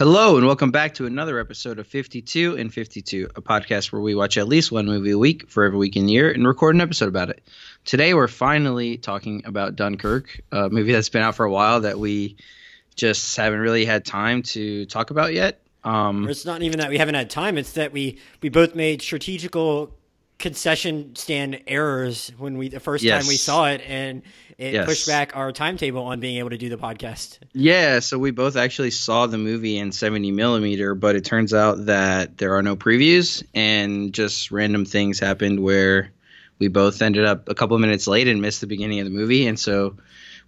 Hello, and welcome back to another episode of 52 and 52, a podcast where we watch at least one movie a week for every week in the year and record an episode about it. Today, we're finally talking about Dunkirk, a movie that's been out for a while that we just haven't really had time to talk about yet. Um, it's not even that we haven't had time; it's that we we both made strategical concession stand errors when we the first time we saw it, and it Yes. pushed back our timetable on being able to do the podcast. yeah, so we both actually saw the movie in 70 millimeter, but it turns out that there are no previews, and just random things happened where we both ended up a couple of minutes late and missed the beginning of the movie. And so,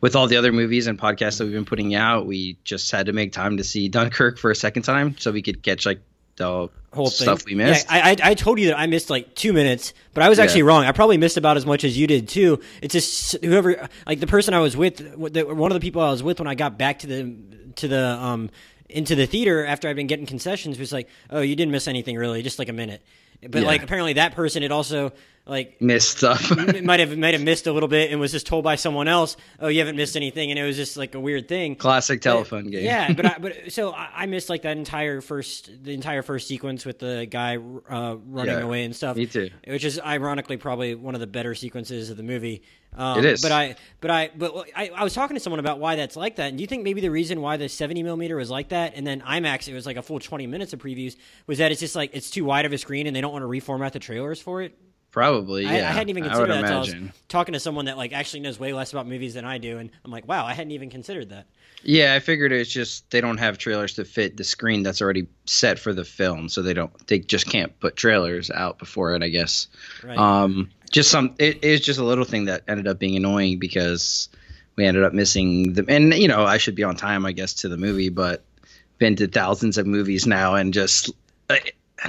with all the other movies and podcasts that we've been putting out, we just had to make time to see Dunkirk for a second time so we could catch like the Whole thing. stuff we missed. Yeah, I, I I told you that I missed like two minutes, but I was Yeah. actually wrong. I probably missed about as much as you did too. It's just whoever, like the person I was with, one of the people I was with when I got back to the to the um into the theater after I'd been getting concessions was like, oh, you didn't miss anything really, just like a minute. But Yeah. like apparently that person had also like missed stuff. might have might have missed a little bit and was just told by someone else, "Oh, you haven't missed anything," and it was just like a weird thing. Classic telephone game. Yeah, but I, but so I, I missed like that entire first the entire first sequence with the guy uh, running Yeah, away and stuff. me too. Which is ironically probably one of the better sequences of the movie. Um, It is. But I but I but I, I was talking to someone about why that's like that. And do you think maybe the reason why the 70 millimeter was like that, and then IMAX it was like a full 20 minutes of previews, was that it's just like it's too wide of a screen and they don't want to reformat the trailers for it? Probably. I, Yeah, I hadn't even considered that until I was talking to someone that like actually knows way less about movies than I do, and I'm like, wow, I hadn't even considered that. Yeah, I figured it's just they don't have trailers to fit the screen that's already set for the film, so they don't they just can't put trailers out before it. I guess. Right. Um, just some it is just a little thing that ended up being annoying because we ended up missing the and you know I should be on time I guess to the movie, but been to thousands of movies now and just. uh,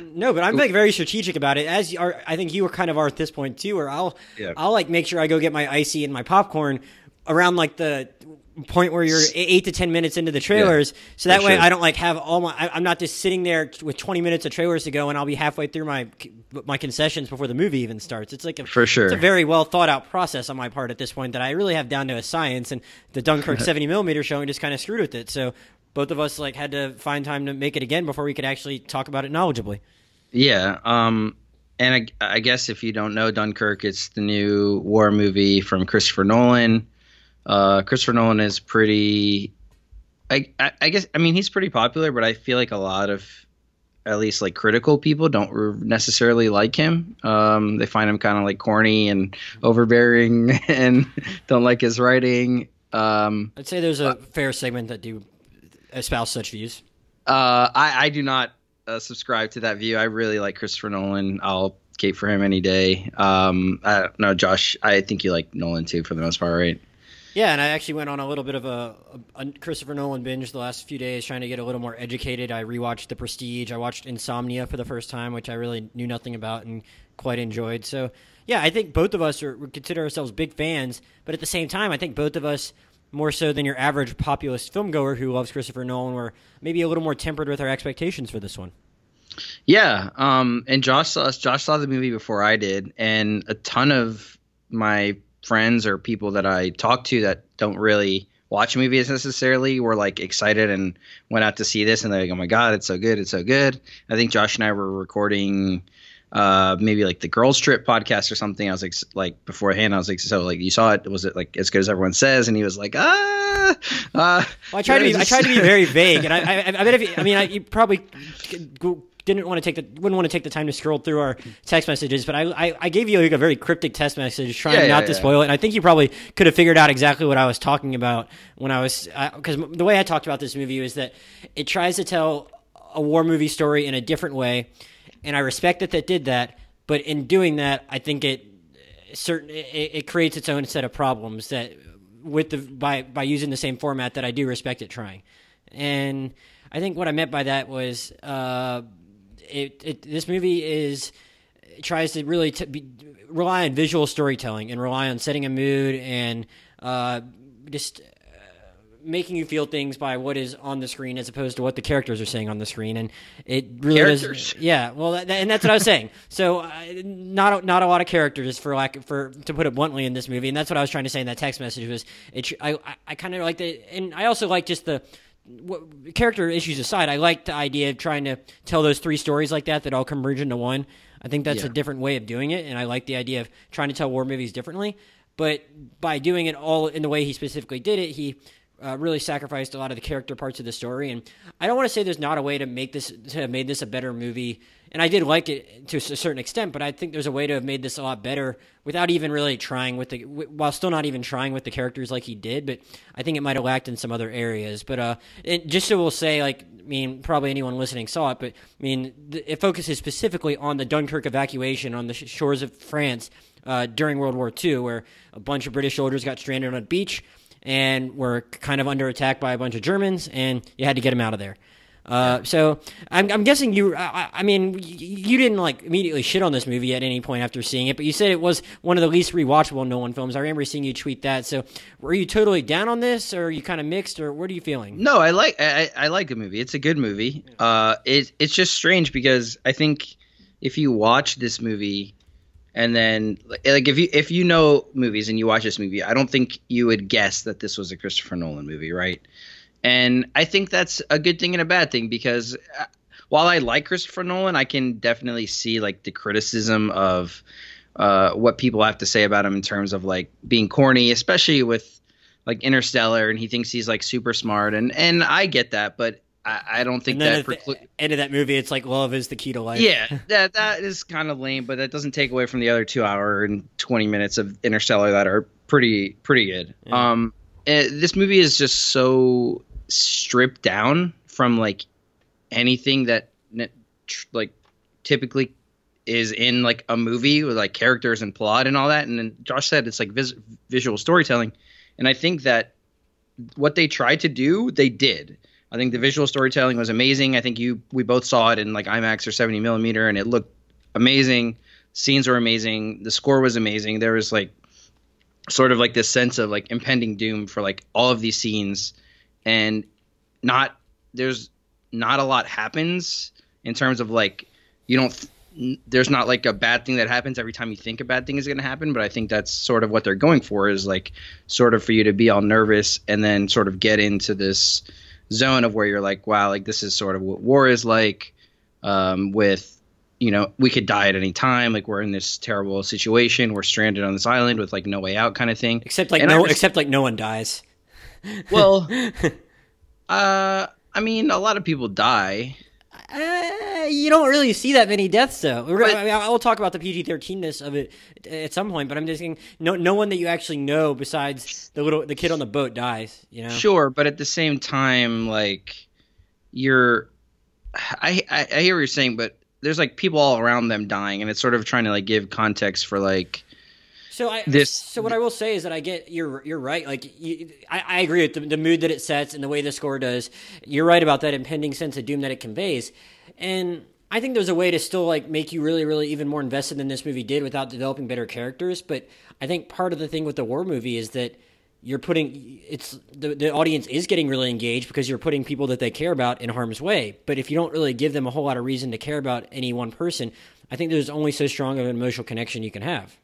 No, but I'm like very strategic about it. As you are, I think you were kind of are at this point too, where I'll Yeah. I'll like make sure I go get my icy and my popcorn around like the point where you're eight to ten minutes into the trailers, so that way sure. I don't like have all my. I- I'm not just sitting there with 20 minutes of trailers to go, and I'll be halfway through my my concessions before the movie even starts. It's like a, For sure. It's a very well thought out process on my part at this point that I really have down to a science. And the Dunkirk 70 millimeter showing just kind of screwed with it. So both of us like had to find time to make it again before we could actually talk about it knowledgeably. Yeah. Um, and I, I guess if you don't know Dunkirk, it's the new war movie from Christopher Nolan. Uh, Christopher Nolan is pretty. I, I, I guess I mean he's pretty popular, but I feel like a lot of, at least like critical people, don't necessarily like him. Um, they find him kind of like corny and overbearing, and don't like his writing. Um, I'd say there's a fair segment that do espouse such views. Uh, I, I do not uh, subscribe to that view. I really like Christopher Nolan. I'll cape for him any day. Um, I don't know, Josh. I think you like Nolan too, for the most part, right? Yeah, and I actually went on a little bit of a, a, a Christopher Nolan binge the last few days, trying to get a little more educated. I rewatched The Prestige. I watched Insomnia for the first time, which I really knew nothing about and quite enjoyed. So, yeah, I think both of us are consider ourselves big fans, but at the same time, I think both of us more so than your average populist filmgoer who loves Christopher Nolan were maybe a little more tempered with our expectations for this one. Yeah. Um, and Josh saw Josh saw the movie before I did, and a ton of my friends or people that I talk to that don't really watch movies necessarily were like excited and went out to see this, and they're like, "Oh my god, it's so good, it's so good." I think Josh and I were recording. Uh, maybe like the girls trip podcast or something. I was like, like beforehand, I was like, so like you saw it, was it like as good as everyone says? And he was like, ah, uh, Well, I tried to be. I tried to be very vague, and I, I, I bet if you, I mean, I, you probably didn't want to take the wouldn't want to take the time to scroll through our text messages, but I, I, I gave you like a very cryptic text message trying Yeah, not yeah, to yeah. spoil it, and I think you probably could have figured out exactly what I was talking about when I was because the way I talked about this movie is that it tries to tell a war movie story in a different way, and I respect that that did that, but in doing that, I think it certain it, it creates its own set of problems that with the by by using the same format that I do respect it trying, and I think what I meant by that was uh, it, it this movie is tries to really t- be, rely on visual storytelling and rely on setting a mood and uh, just making you feel things by what is on the screen as opposed to what the characters are saying on the screen and it really Characters. does yeah well that, and that's what I was saying so uh, not a- not a lot of characters for lack for to put it bluntly in this movie and that's what I was trying to say in that text message was it I I, I kind of like the and I also like just the what, character issues aside, I like the idea of trying to tell those three stories like that that all converge into one. I think that's Yeah. a different way of doing it, and I like the idea of trying to tell war movies differently. But by doing it all in the way he specifically did it, he uh, really sacrificed a lot of the character parts of the story. And I don't want to say there's not a way to make this to have made this a better movie. And I did like it to a certain extent, but I think there's a way to have made this a lot better without even really trying with the while still not even trying with the characters like he did. But I think it might have lacked in some other areas. But uh, and just so we'll say, like, I mean, probably anyone listening saw it, but I mean, th- it focuses specifically on the Dunkirk evacuation on the sh- shores of France uh, during World War II, where a bunch of British soldiers got stranded on a beach and were kind of under attack by a bunch of Germans, and you had to get them out of there. Uh, so I'm, I'm guessing you. I, I mean, you didn't like immediately shit on this movie at any point after seeing it, but you said it was one of the least rewatchable Nolan films. I remember seeing you tweet that. So were you totally down on this, or are you kind of mixed, or what are you feeling? No, I like I, I like the movie. It's a good movie. Uh, it it's just strange because I think if you watch this movie and then like if you if you know movies and you watch this movie, I don't think you would guess that this was a Christopher Nolan movie, right? And I think that's a good thing and a bad thing because uh, while I like Christopher Nolan, I can definitely see like the criticism of uh, what people have to say about him in terms of like being corny, especially with like Interstellar, and he thinks he's like super smart, and and I get that, but I, I don't think that end of that movie, it's like love is the key to life. yeah, that that is kind of lame, but that doesn't take away from the other two hour and twenty minutes of Interstellar that are pretty pretty good. Yeah. Um, eh, this movie is just so stripped down from like anything that like typically is in like a movie with like characters and plot and all that. And then Josh said it's like vis- visual storytelling, and I think that what they tried to do, they did. I think the visual storytelling was amazing. I think you we both saw it in like IMAX or 70 millimeter, and it looked amazing. Scenes were amazing. The score was amazing. There was like sort of like this sense of like impending doom for like all of these scenes, and not there's not a lot happens in terms of like you don't there's not like a bad thing that happens every time you think a bad thing is going to happen but i think that's sort of what they're going for is like sort of for you to be all nervous and then sort of get into this zone of where you're like wow like this is sort of what war is like um, with you know we could die at any time. Like we're in this terrible situation. We're stranded on this island with like no way out kind of thing. Except like And no, just- except like no one dies. well uh i mean a lot of people die Uh, you don't really see that many deaths, though. But- I mean, I will talk about the PG 13ness of it at some point, but I'm just saying, no, no one that you actually know besides the little the kid on the boat dies. You know, Sure, but at the same time, like you're, I, I I hear what you're saying, but there's like people all around them dying, and it's sort of trying to like give context for like So I This- so what I will say is that I get you're you're right. Like you, I, I agree with the, the mood that it sets and the way the score does. You're right about that impending sense of doom that it conveys, and I think there's a way to still like make you really really even more invested than this movie did without developing better characters. But I think part of the thing with the war movie is that you're putting it's the, the audience is getting really engaged because you're putting people that they care about in harm's way but if you don't really give them a whole lot of reason to care about any one person i think there's only so strong of an emotional connection you can have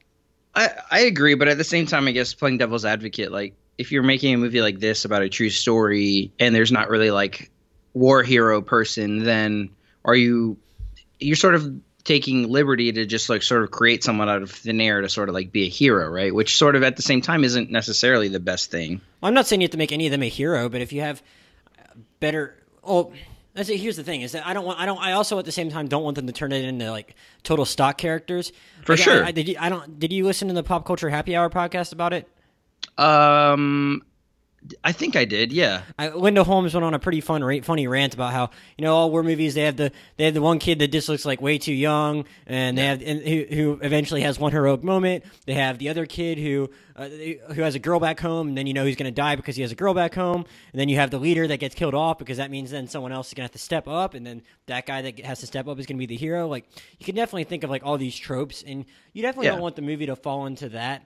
I agree, but at the same time, I guess playing devil's advocate, like if you're making a movie like this about a true story and there's not really like war hero person, then are you you're sort of taking liberty to just like sort of create someone out of thin air to sort of like be a hero, right? Which sort of at the same time isn't necessarily the best thing. I'm not saying you have to make any of them a hero, but if you have better, oh, that's it. Here's the thing: is that I don't want, I don't, I also at the same time don't want them to turn it into like total stock characters. For Like, I- sure. I, did you, I don't. Did you listen to the Pop Culture Happy Hour podcast about it? Um, I think I did. Yeah. I, Linda Holmes went on a pretty fun, ra- funny rant about how you know all war movies they have the they have the one kid that just looks like way too young, and they have and who, who eventually has one heroic moment. They have the other kid who uh, who has a girl back home, and then you know he's going to die because he has a girl back home, and then you have the leader that gets killed off because that means then someone else is going to have to step up, and then that guy that has to step up is going to be the hero. Like you can definitely think of like all these tropes, and you definitely Yeah. don't want the movie to fall into that.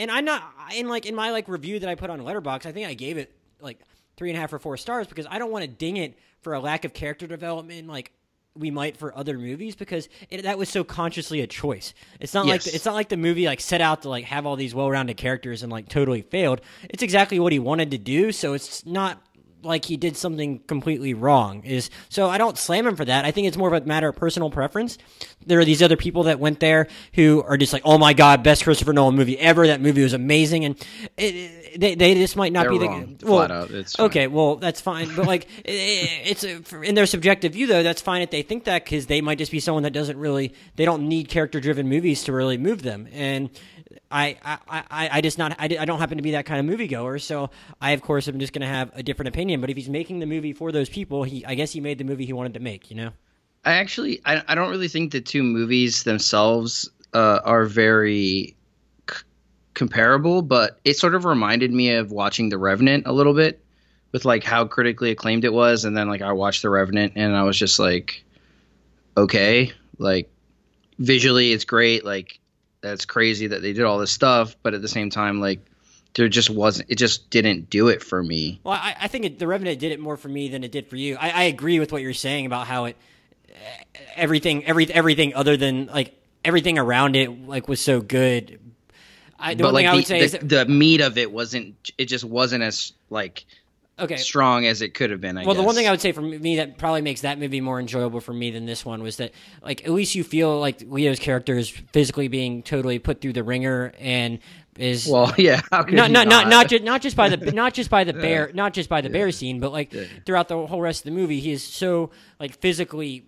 And I'm not in like in my like review that I put on Letterboxd. I think I gave it like three and a half or four stars because I don't want to ding it for a lack of character development like we might for other movies because it, that was so consciously a choice. It's not like Yes. it's not like the movie like set out to like have all these well-rounded characters and like totally failed. It's exactly what he wanted to do, so it's not like he did something completely wrong. Is so I don't slam him for that. I think it's more of a matter of personal preference. There are these other people that went there who are just like, oh my god, best Christopher Nolan movie ever. That movie was amazing, and it, they they just might not They're be wrong, the well. flat out. It's fine. okay, well that's fine, but like it, it's in their subjective view though. That's fine if they think that because they might just be someone that doesn't really they don't need character driven movies to really move them and. I, I, I, I just not I, I don't happen to be that kind of moviegoer, so I of course am just going to have a different opinion. But if he's making the movie for those people, he I guess he made the movie he wanted to make. You know? I actually I, I don't really think the two movies themselves uh, are very c- comparable, but it sort of reminded me of watching The Revenant a little bit with like how critically acclaimed it was and then like I watched The Revenant and I was just like okay, like visually it's great, like that's crazy that they did all this stuff, but at the same time like there just wasn't it just didn't do it for me. Well, I, I think it, the Revenant did it more for me than it did for you. I, I agree with what you're saying about how it everything every everything other than like everything around it like was so good. I, the but like the, would say the, that, the meat of it wasn't it just wasn't as like okay. strong as it could have been. I Well, the one thing I would say for me that probably makes that movie more enjoyable for me than this one was that, like, at least you feel like Leo's character is physically being totally put through the ringer and is well, yeah, not not not not not just not just by the not just by the bear not just by the bear scene, but like Yeah. throughout the whole rest of the movie, he is so like physically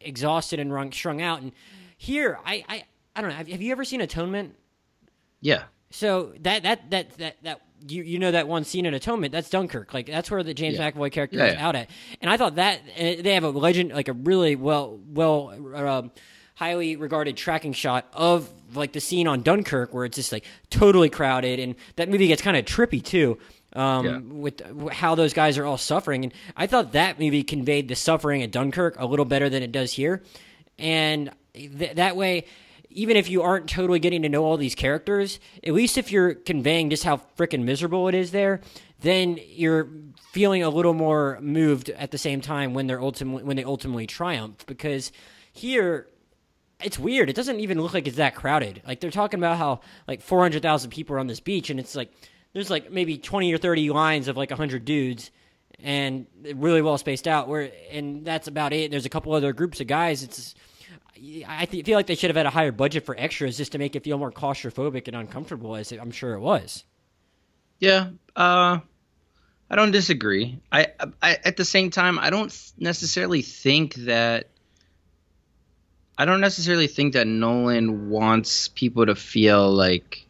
exhausted and rung, strung out. And here, I I, I don't know. Have, have you ever seen Atonement? yeah, So that that that that that you you know that one scene in Atonement that's Dunkirk like that's where the James Yeah. McAvoy character Yeah, is yeah. out at and I thought that uh, they have a legend like a really well well um, highly regarded tracking shot of like the scene on Dunkirk where it's just like totally crowded and that movie gets kind of trippy too um, Yeah. with how those guys are all suffering and I thought that movie conveyed the suffering at Dunkirk a little better than it does here and th- that way even if you aren't totally getting to know all these characters, at least if you're conveying just how freaking miserable it is there, then you're feeling a little more moved at the same time when they're ultimately when they ultimately triumph. Because here, it's weird. It doesn't even look like it's that crowded. Like they're talking about how like 400,000 people are on this beach, and it's like there's like maybe 20 or 30 lines of like 100 dudes. And really well spaced out, where and that's about it. There's a couple other groups of guys. It's I th- feel like they should have had a higher budget for extras just to make it feel more claustrophobic and uncomfortable, as I'm sure it was. yeah. Uh, I don't disagree. I, I at the same time, I don't necessarily think that. I don't necessarily think that Nolan wants people to feel like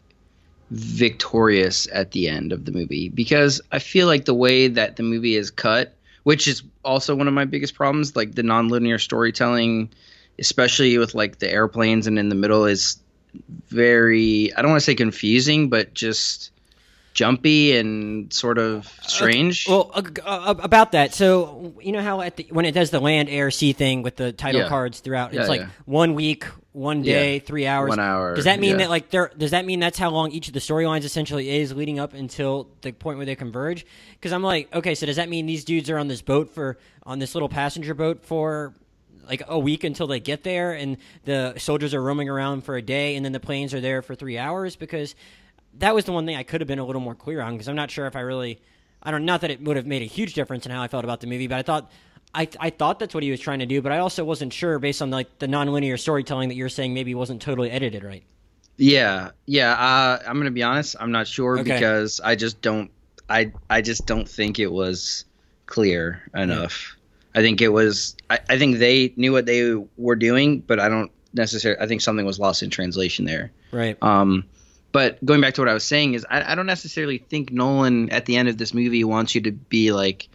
victorious at the end of the movie because I feel like the way that the movie is cut, which is also one of my biggest problems, like the nonlinear storytelling, especially with like the airplanes and in the middle is very I don't want to say confusing, but just jumpy and sort of strange. Well, uh, uh, about that, so you know how at the, when it does the land, air, sea thing with the title Yeah. cards throughout, it's Yeah, like yeah. one week, one day, three hours, One hour, Does that mean that like there? Does that mean that's how long each of the storylines essentially is leading up until the point where they converge? Because I'm like, okay, so does that mean these dudes are on this boat for on this little passenger boat for? Like a week until they get there, and the soldiers are roaming around for a day, and then the planes are there for three hours. Because that was the one thing I could have been a little more clear on because I'm not sure if I really, I don't not that it would have made a huge difference in how I felt about the movie, but I thought. I, I thought that's what he was trying to do, but I also wasn't sure based on like the nonlinear storytelling that you're saying maybe wasn't totally edited right. Yeah, yeah. Uh, I'm gonna be honest. I'm not sure Okay. because I just don't. I I just don't think it was clear enough. I think it was. I, I think they knew what they were doing, but I don't necessarily. I think something was lost in translation there. Right. Um, but going back to what I was saying is, I, I don't necessarily think Nolan at the end of this movie wants you to be like,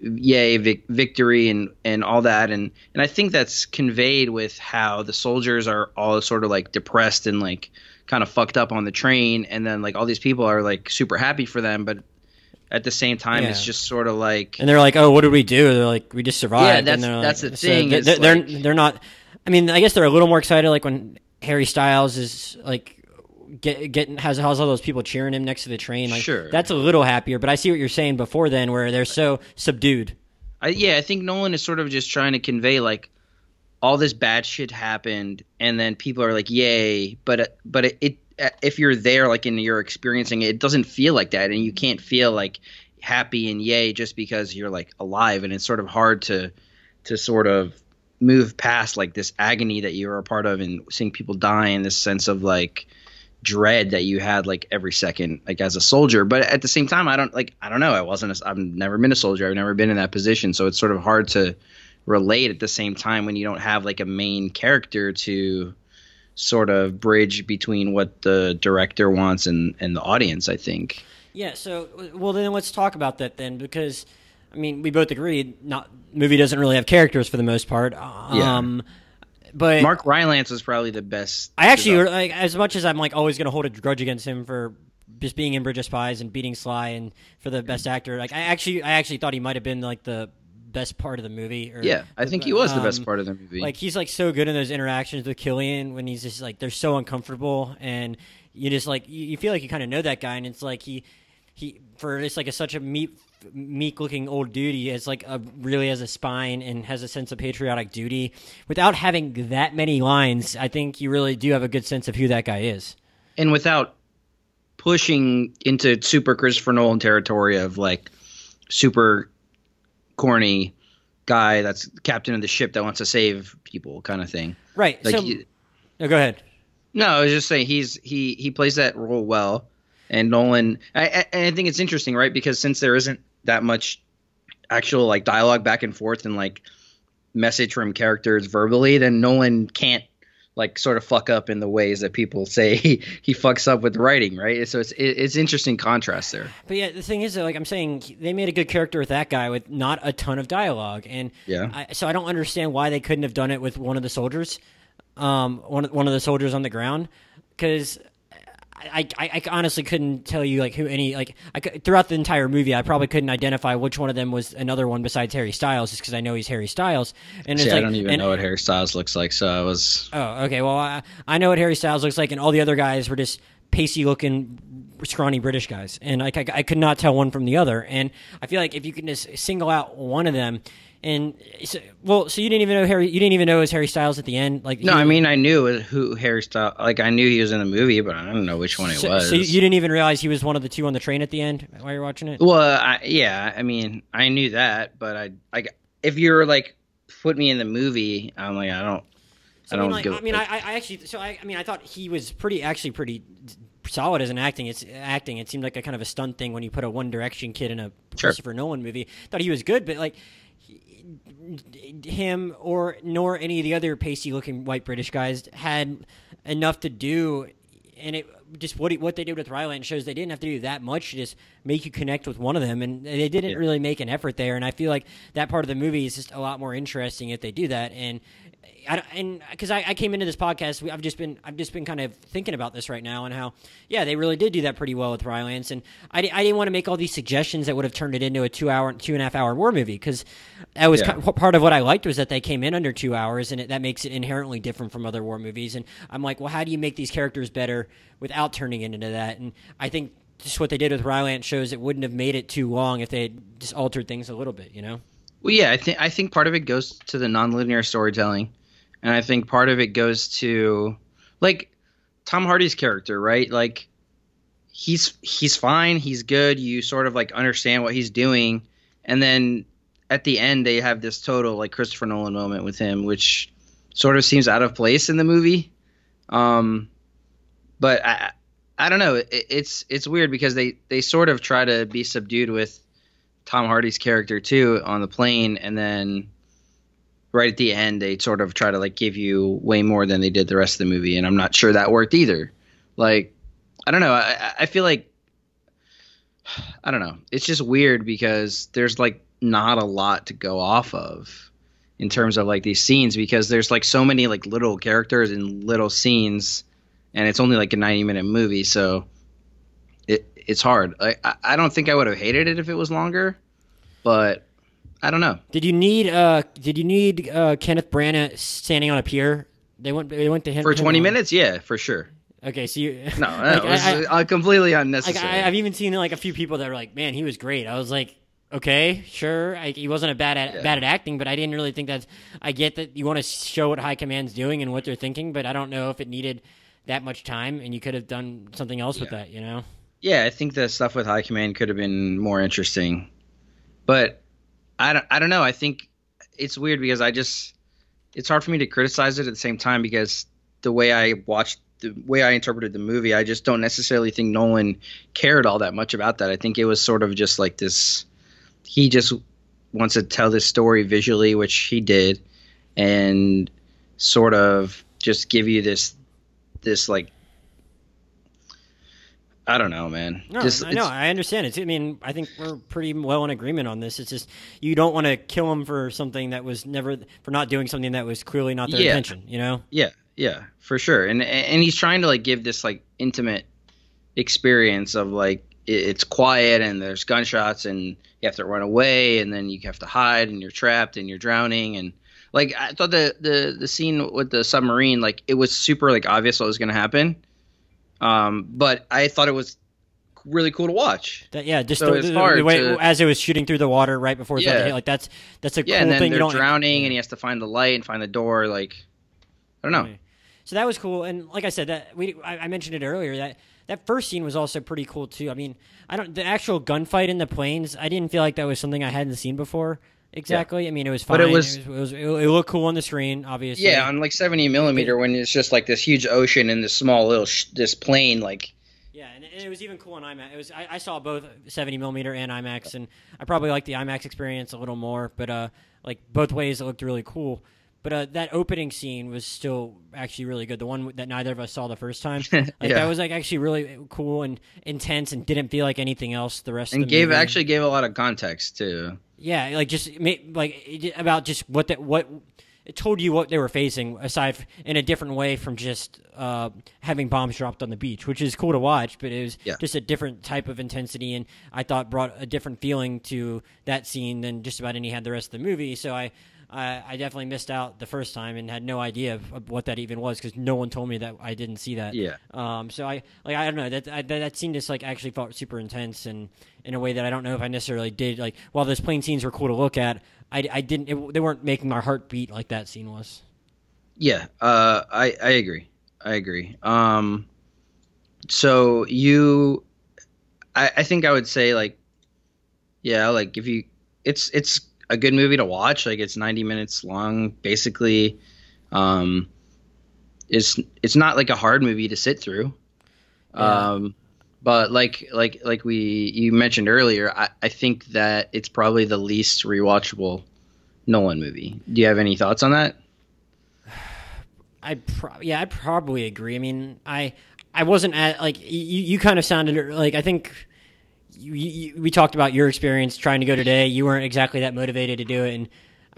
"Yay, vic- victory!" and and all that, and and I think that's conveyed with how the soldiers are all sort of like depressed and like kind of fucked up on the train, and then like all these people are like super happy for them, but at the same time, it's just sort of like And they're like, "Oh, what did we do?" They're like, "We just survived." Yeah, that's- that's like- the so thing, They're, they're, they're they're not. I mean, I guess they're a little more excited, like when Harry Styles is like get getting has has all those people cheering him next to the train. Like, Sure. that's a little happier. But I see what you're saying before then, where they're so subdued. I, yeah, I think Nolan is sort of just trying to convey like all this bad shit happened, and then people are like, "Yay!" But but it, it Uh, if you're there, like and you're experiencing it, it doesn't feel like that, and you can't feel like happy and yay just because you're like alive and it's sort of hard to to sort of move past like this agony that you were a part of and seeing people die and this sense of like dread that you had like every second like as a soldier. But at the same time i don't like i don't know i wasn't i've never been a soldier i've never been in that position so it's sort of hard to relate at the same time when you don't have like a main character to sort of bridge between what the director wants and and the audience i think yeah so well then let's talk about that then because i mean we both agree not movie doesn't really have characters for the most part um Yeah. but mark rylance was probably the best I actually like as much as I'm like always going to hold a grudge against him for just being in Bridge of Spies and beating Sly and for the best actor. Like I actually I actually thought he might have been like the best part of the movie. Or, yeah i think he was the best um, part of the movie. Like he's like so good in those interactions with Cillian when he's just like they're so uncomfortable and you just like you, you feel like you kind of know that guy and it's like he he for just like a, such a meek meek looking old dude he has like a really has a spine and has a sense of patriotic duty. Without having that many lines i think you really do have a good sense of who that guy is. And without pushing into super Christopher Nolan territory of like super corny guy that's captain of the ship that wants to save people kind of thing. right Like so no, go ahead no, I was just saying he's he he plays that role well, and Nolan. I, I, I think it's interesting, right? Because since there isn't that much actual like dialogue back and forth and like message from characters verbally, then Nolan can't like sort of fuck up in the ways that people say he, he fucks up with writing, right? So it's it, it's interesting contrast there. But yeah, the thing is, like I'm saying, they made a good character with that guy with not a ton of dialogue, and Yeah. I, so I don't understand why they couldn't have done it with one of the soldiers, um, one one of the soldiers on the ground, because. I, I, I honestly couldn't tell you like who any like I throughout the entire movie I probably couldn't identify which one of them was another one besides Harry Styles just because I know he's Harry Styles and See, it's like I don't even and- know what Harry Styles looks like, so I was Oh, okay. Well, I, I know what Harry Styles looks like, and all the other guys were just pacey looking, scrawny British guys, and like I, I could not tell one from the other. And I feel like if you can just single out one of them, and so, well, so you didn't even know Harry, you didn't even know it was Harry Styles at the end, like no. I mean, I knew who Harry Styles. Like, I knew he was in the movie, but I don't know which one it So, was. so you didn't even realize he was one of the two on the train at the end while you're watching it. Well, I, yeah, I mean, I knew that, but I, like, if you're like put me in the movie, I'm like, I don't, So, I I mean, don't like, give. I mean, I, I actually, so I, I mean, I thought he was pretty, actually, pretty solid as an acting. It's acting. It seemed like a kind of a stunt thing when you put a One Direction kid in a Sure. Christopher Nolan movie. Thought he was good, but like him or nor any of the other pasty-looking white British guys had enough to do. And it just what what they did with Rylance shows they didn't have to do that much to just make you connect with one of them, and they didn't Yeah. really make an effort there. And I feel like that part of the movie is just a lot more interesting if they do that. And I, and because I, I came into this podcast, we- I've just been I've just been kind of thinking about this right now and how yeah they really did do that pretty well with Rylance, and I, I didn't want to make all these suggestions that would have turned it into a two hour two and a half hour war movie because that was Yeah. kind of- part of what I liked was that they came in under two hours and it, that makes it inherently different from other war movies, and I'm like well how do you make these characters better without turning it into that, and I think. Just what they did with Rylance shows it wouldn't have made it too long if they had just altered things a little bit, you know. Well, yeah, I think I think part of it goes to the nonlinear storytelling, and I think part of it goes to like Tom Hardy's character, right? Like he's he's fine, he's good. You sort of like understand what he's doing, and then at the end they have this total like Christopher Nolan moment with him, which sort of seems out of place in the movie. Um, but I I don't know. It, it's it's weird because they they sort of try to be subdued with Tom Hardy's character too on the plane, and then right at the end they sort of try to like give you way more than they did the rest of the movie, and I'm not sure that worked either. Like, I don't know. I, I- feel like I don't know. It's just weird because there's like not a lot to go off of in terms of like these scenes because there's like so many like little characters and little scenes, and it's only like a 90 minute movie, so it it's hard. I I, don't think I would have hated it if it was longer, but I don't know. Did you need uh did you need uh Kenneth Branagh standing on a pier? They went they went to him For him 20 on- minutes, yeah, for sure. Okay, so you No, like, was I, I, completely like unnecessary. I, I've even seen like a few people that were like, "Man, he was great." I was like, "Okay, sure." I, he wasn't a bad at Yeah. bad at acting, but I didn't really think that's. I get that you want to show what high command's doing and what they're thinking, but I don't know if it needed that much time, and you could have done something else with that. You know? Yeah, I think the stuff with High Command could have been more interesting, but I don't. I don't know. I think it's weird because I just it's hard for me to criticize it at the same time because the way I watched the way I interpreted the movie, I just don't necessarily think Nolan cared all that much about that. I think it was sort of just like this. He just wants to tell this story visually, which he did, and sort of just give you this this like I don't know, man. No, just, I know. I understand it. I mean, I think we're pretty well in agreement on this. It's just you don't want to kill them for something that was never for not doing something that was clearly not their Yeah. intention. You know? Yeah, yeah, for sure. And and he's trying to like give this like intimate experience of like it's quiet and there's gunshots and you have to run away and then you have to hide and you're trapped and you're drowning and like I thought the the the scene with the submarine like it was super like obvious what was going to happen. Um, but I thought it was really cool to watch. That yeah, just So the, the- the way to- as it was shooting through the water right before it's Yeah. hit. Like that's that's a Yeah, cool and then thing. They're don't drowning and he has to find the light and find the door. Like I don't know. So that was cool, and like I said, that we I, I mentioned it earlier that that first scene was also pretty cool too. I mean, I don't the actual gunfight in the planes. I didn't feel like that was something I hadn't seen before. Exactly. I mean, it was fine. But it was- it, was, it, was, it looked cool on the screen, obviously. Yeah, on like 70 millimeter when it's just like this huge ocean and this small little sh- this plane like Yeah, and, and it was even cool on IMAX. It was I, I saw both 70 millimeter and IMAX, and I probably liked the IMAX experience a little more. But uh, like both ways, it looked really cool. But uh, that opening scene was still actually really good. The one that neither of us saw the first time, like Yeah. that was like actually really cool and intense, and didn't feel like anything else. The rest and of the gave movie. actually gave a lot of context too. yeah, like just like about just what that what it told you what they were facing aside f- in a different way from just uh, having bombs dropped on the beach, which is cool to watch, but it was Yeah. just a different type of intensity, and I thought brought a different feeling to that scene than just about any had the rest of the movie. So I. I I definitely missed out the first time and had no idea of, of what that even was because no one told me that I didn't see that. Yeah. Um. So I like I don't know that I, that that scene just like actually felt super intense and in a way that I don't know if I necessarily did. Like while those plane scenes were cool to look at, I, I didn't. It, they weren't making my heart beat like that scene was. Yeah, uh, I I agree. I agree. Um, so you, I I think I would say like, yeah, like if you, it's it's a good movie to watch. Like it's 90 minutes long, basically. Um, it's it's not like a hard movie to sit through. Yeah. Um, but like like like we you mentioned earlier, I, I think that it's probably the least rewatchable Nolan movie. Do you have any thoughts on that? I pro- yeah, I probably agree. I mean, I I wasn't at like you. You kind of sounded like I think. You, you, we talked about your experience trying to go today. You weren't exactly that motivated to do it, and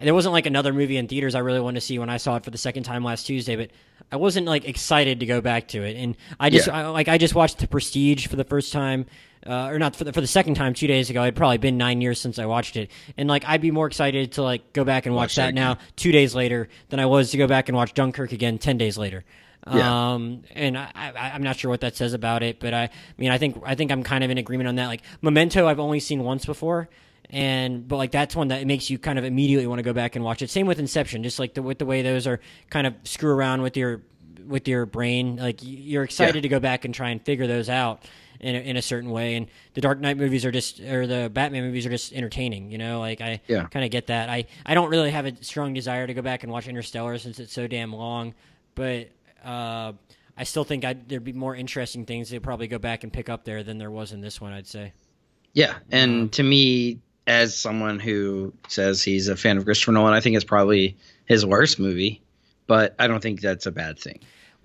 there wasn't like another movie in theaters I really wanted to see when I saw it for the second time last Tuesday. But I wasn't like excited to go back to it, and I just Yeah. I, like I just watched The Prestige for the first time, uh, or not for the for the second time two days ago. It'd probably been nine years since I watched it, and like I'd be more excited to like go back and watch, Watch that that now two days later than I was to go back and watch Dunkirk again ten days later. Yeah. Um, and I, I, I'm not sure what that says about it, but I, I mean, I think I think I'm kind of in agreement on that. Like Memento, I've only seen once before, and but like that's one that makes you kind of immediately want to go back and watch it. Same with Inception, just like the with the way those are kind of screw around with your with your brain. Like you're excited Yeah. to go back and try and figure those out. In a, in a certain way, and the Dark Knight movies are just, or the Batman movies are just entertaining. You know, like I Yeah. kind of get that. I I don't really have a strong desire to go back and watch Interstellar since it's so damn long, but uh, I still think I'd, there'd be more interesting things to probably go back and pick up there than there was in this one. I'd say. Yeah, and to me, as someone who says he's a fan of Christopher Nolan, I think it's probably his worst movie, but I don't think that's a bad thing.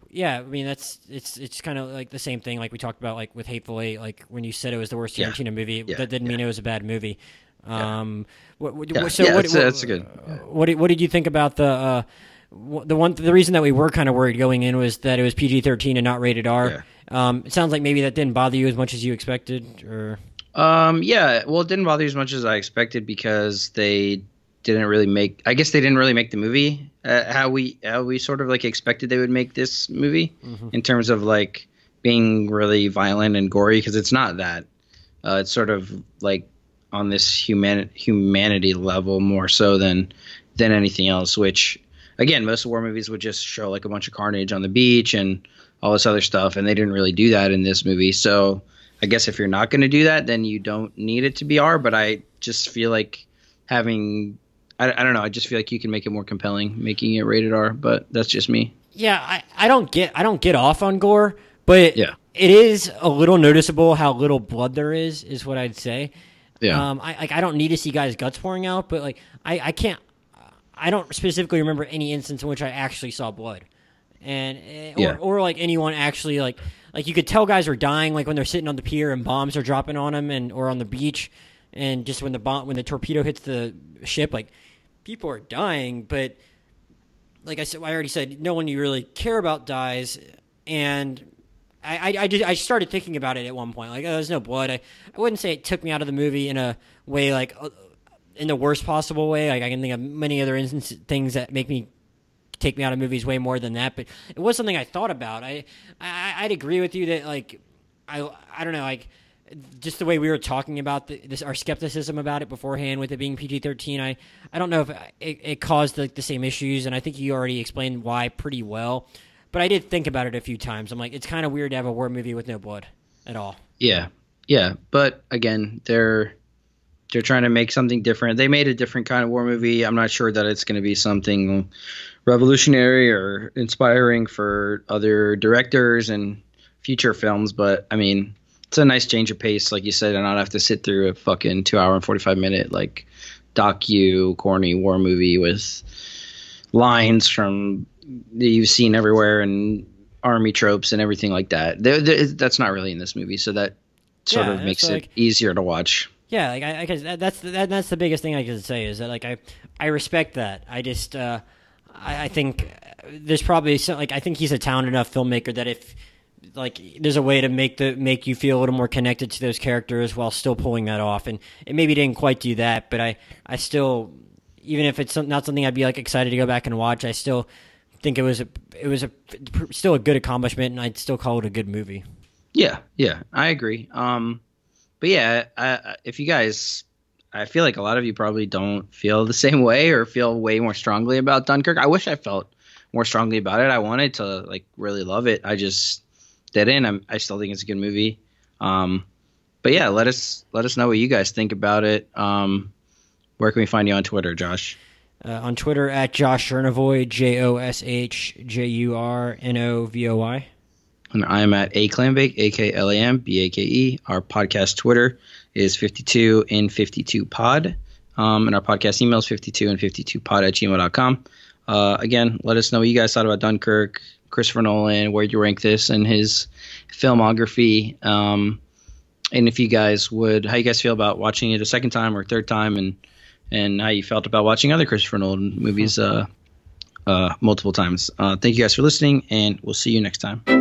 Yeah, I mean that's it's it's kind of like the same thing like we talked about like with Hateful Eight. Like when you said it was the worst Yeah. Tarantino movie, Yeah, that didn't mean it was a bad movie. Um, what, what, Yeah, so yeah, what, that's, what, that's good. what did, what did you think about the uh, the one the reason that we were kind of worried going in was that it was PG thirteen and not rated R. Um, it sounds like maybe that didn't bother you as much as you expected, or Um, yeah, well, it didn't bother you as much as I expected because they didn't really make. I guess they didn't really make the movie uh, how we how we sort of like expected they would make this movie in terms of like being really violent and gory because it's not that. Uh, it's sort of like on this human humanity level more so than than anything else. Which again, most war movies would just show like a bunch of carnage on the beach and all this other stuff, and they didn't really do that in this movie. So I guess if you're not going to do that, then you don't need it to be R. But I just feel like having, I, I don't know, I just feel like you can make it more compelling, making it rated R. But that's just me. Yeah, I, I don't get I don't get off on gore, but Yeah. it is a little noticeable how little blood there is. Is what I'd say. Yeah. Um, I like I don't need to see guys' guts pouring out, but like I, I can't. I don't specifically remember any instance in which I actually saw blood, and eh, or, Yeah. or like anyone actually like like you could tell guys are dying like when they're sitting on the pier and bombs are dropping on them and or on the beach, and just when the bomb when the torpedo hits the ship, like people are dying, but like I said, I already said, no one you really care about dies, and I, I, I, did, I started thinking about it at one point. Like, oh, there's no blood. I, I wouldn't say it took me out of the movie in a way like uh, in the worst possible way. Like I can think of many other instances, things that make me take me out of movies way more than that. But it was something I thought about. I, I I'd agree with you that like I I don't know like just the way we were talking about the, this our skepticism about it beforehand with it being PG thirteen. I I don't know if it, it caused like the same issues, and I think you already explained why pretty well. But I did think about it a few times. I'm like, it's kind of weird to have a war movie with no blood at all. Yeah, yeah, but again, they're they're trying to make something different. They made a different kind of war movie. I'm not sure that it's going to be something revolutionary or inspiring for other directors and future films, but I mean, it's a nice change of pace, like you said, and not have to sit through a fucking two hour and 45 minute like docu corny war movie with lines from that you've seen everywhere and army tropes and everything like that. There, there, that's not really in this movie, so that sort Yeah, of makes it's it easier to watch. Yeah, like I, I guess that, that's that, that's the biggest thing I can say is that like I I respect that. I just uh, I, I think there's probably some like I think he's a talented enough filmmaker that if like there's a way to make the make you feel a little more connected to those characters while still pulling that off, and it maybe didn't quite do that, but I I still even if it's not something I'd be like excited to go back and watch, I still think it was a it was a still a good accomplishment, and I'd still call it a good movie. Yeah, yeah, I agree. Um, but yeah, if you guys, I feel like a lot of you probably don't feel the same way or feel way more strongly about Dunkirk. I wish I felt more strongly about it. I wanted to like really love it. I just didn't. I'm, I still think it's a good movie. Um, but yeah, let us let us know what you guys think about it. Um, where can we find you on Twitter, Josh? Uh, on Twitter at Josh Jurnovoy, J O S H J U R N O V O Y. And I'm at A Clambake, A K L A M B A K E. Our podcast Twitter is 52 in 52 pod. Um, and our podcast email is 52 and 52 pod at gmail.com. Uh, again, let us know what you guys thought about Dunkirk, Christopher Nolan, where you rank this and his filmography. Um, and if you guys would, how you guys feel about watching it a second time or third time and, and how you felt about watching other Christopher Nolan movies uh, uh, multiple times. Uh, thank you guys for listening, and we'll see you next time.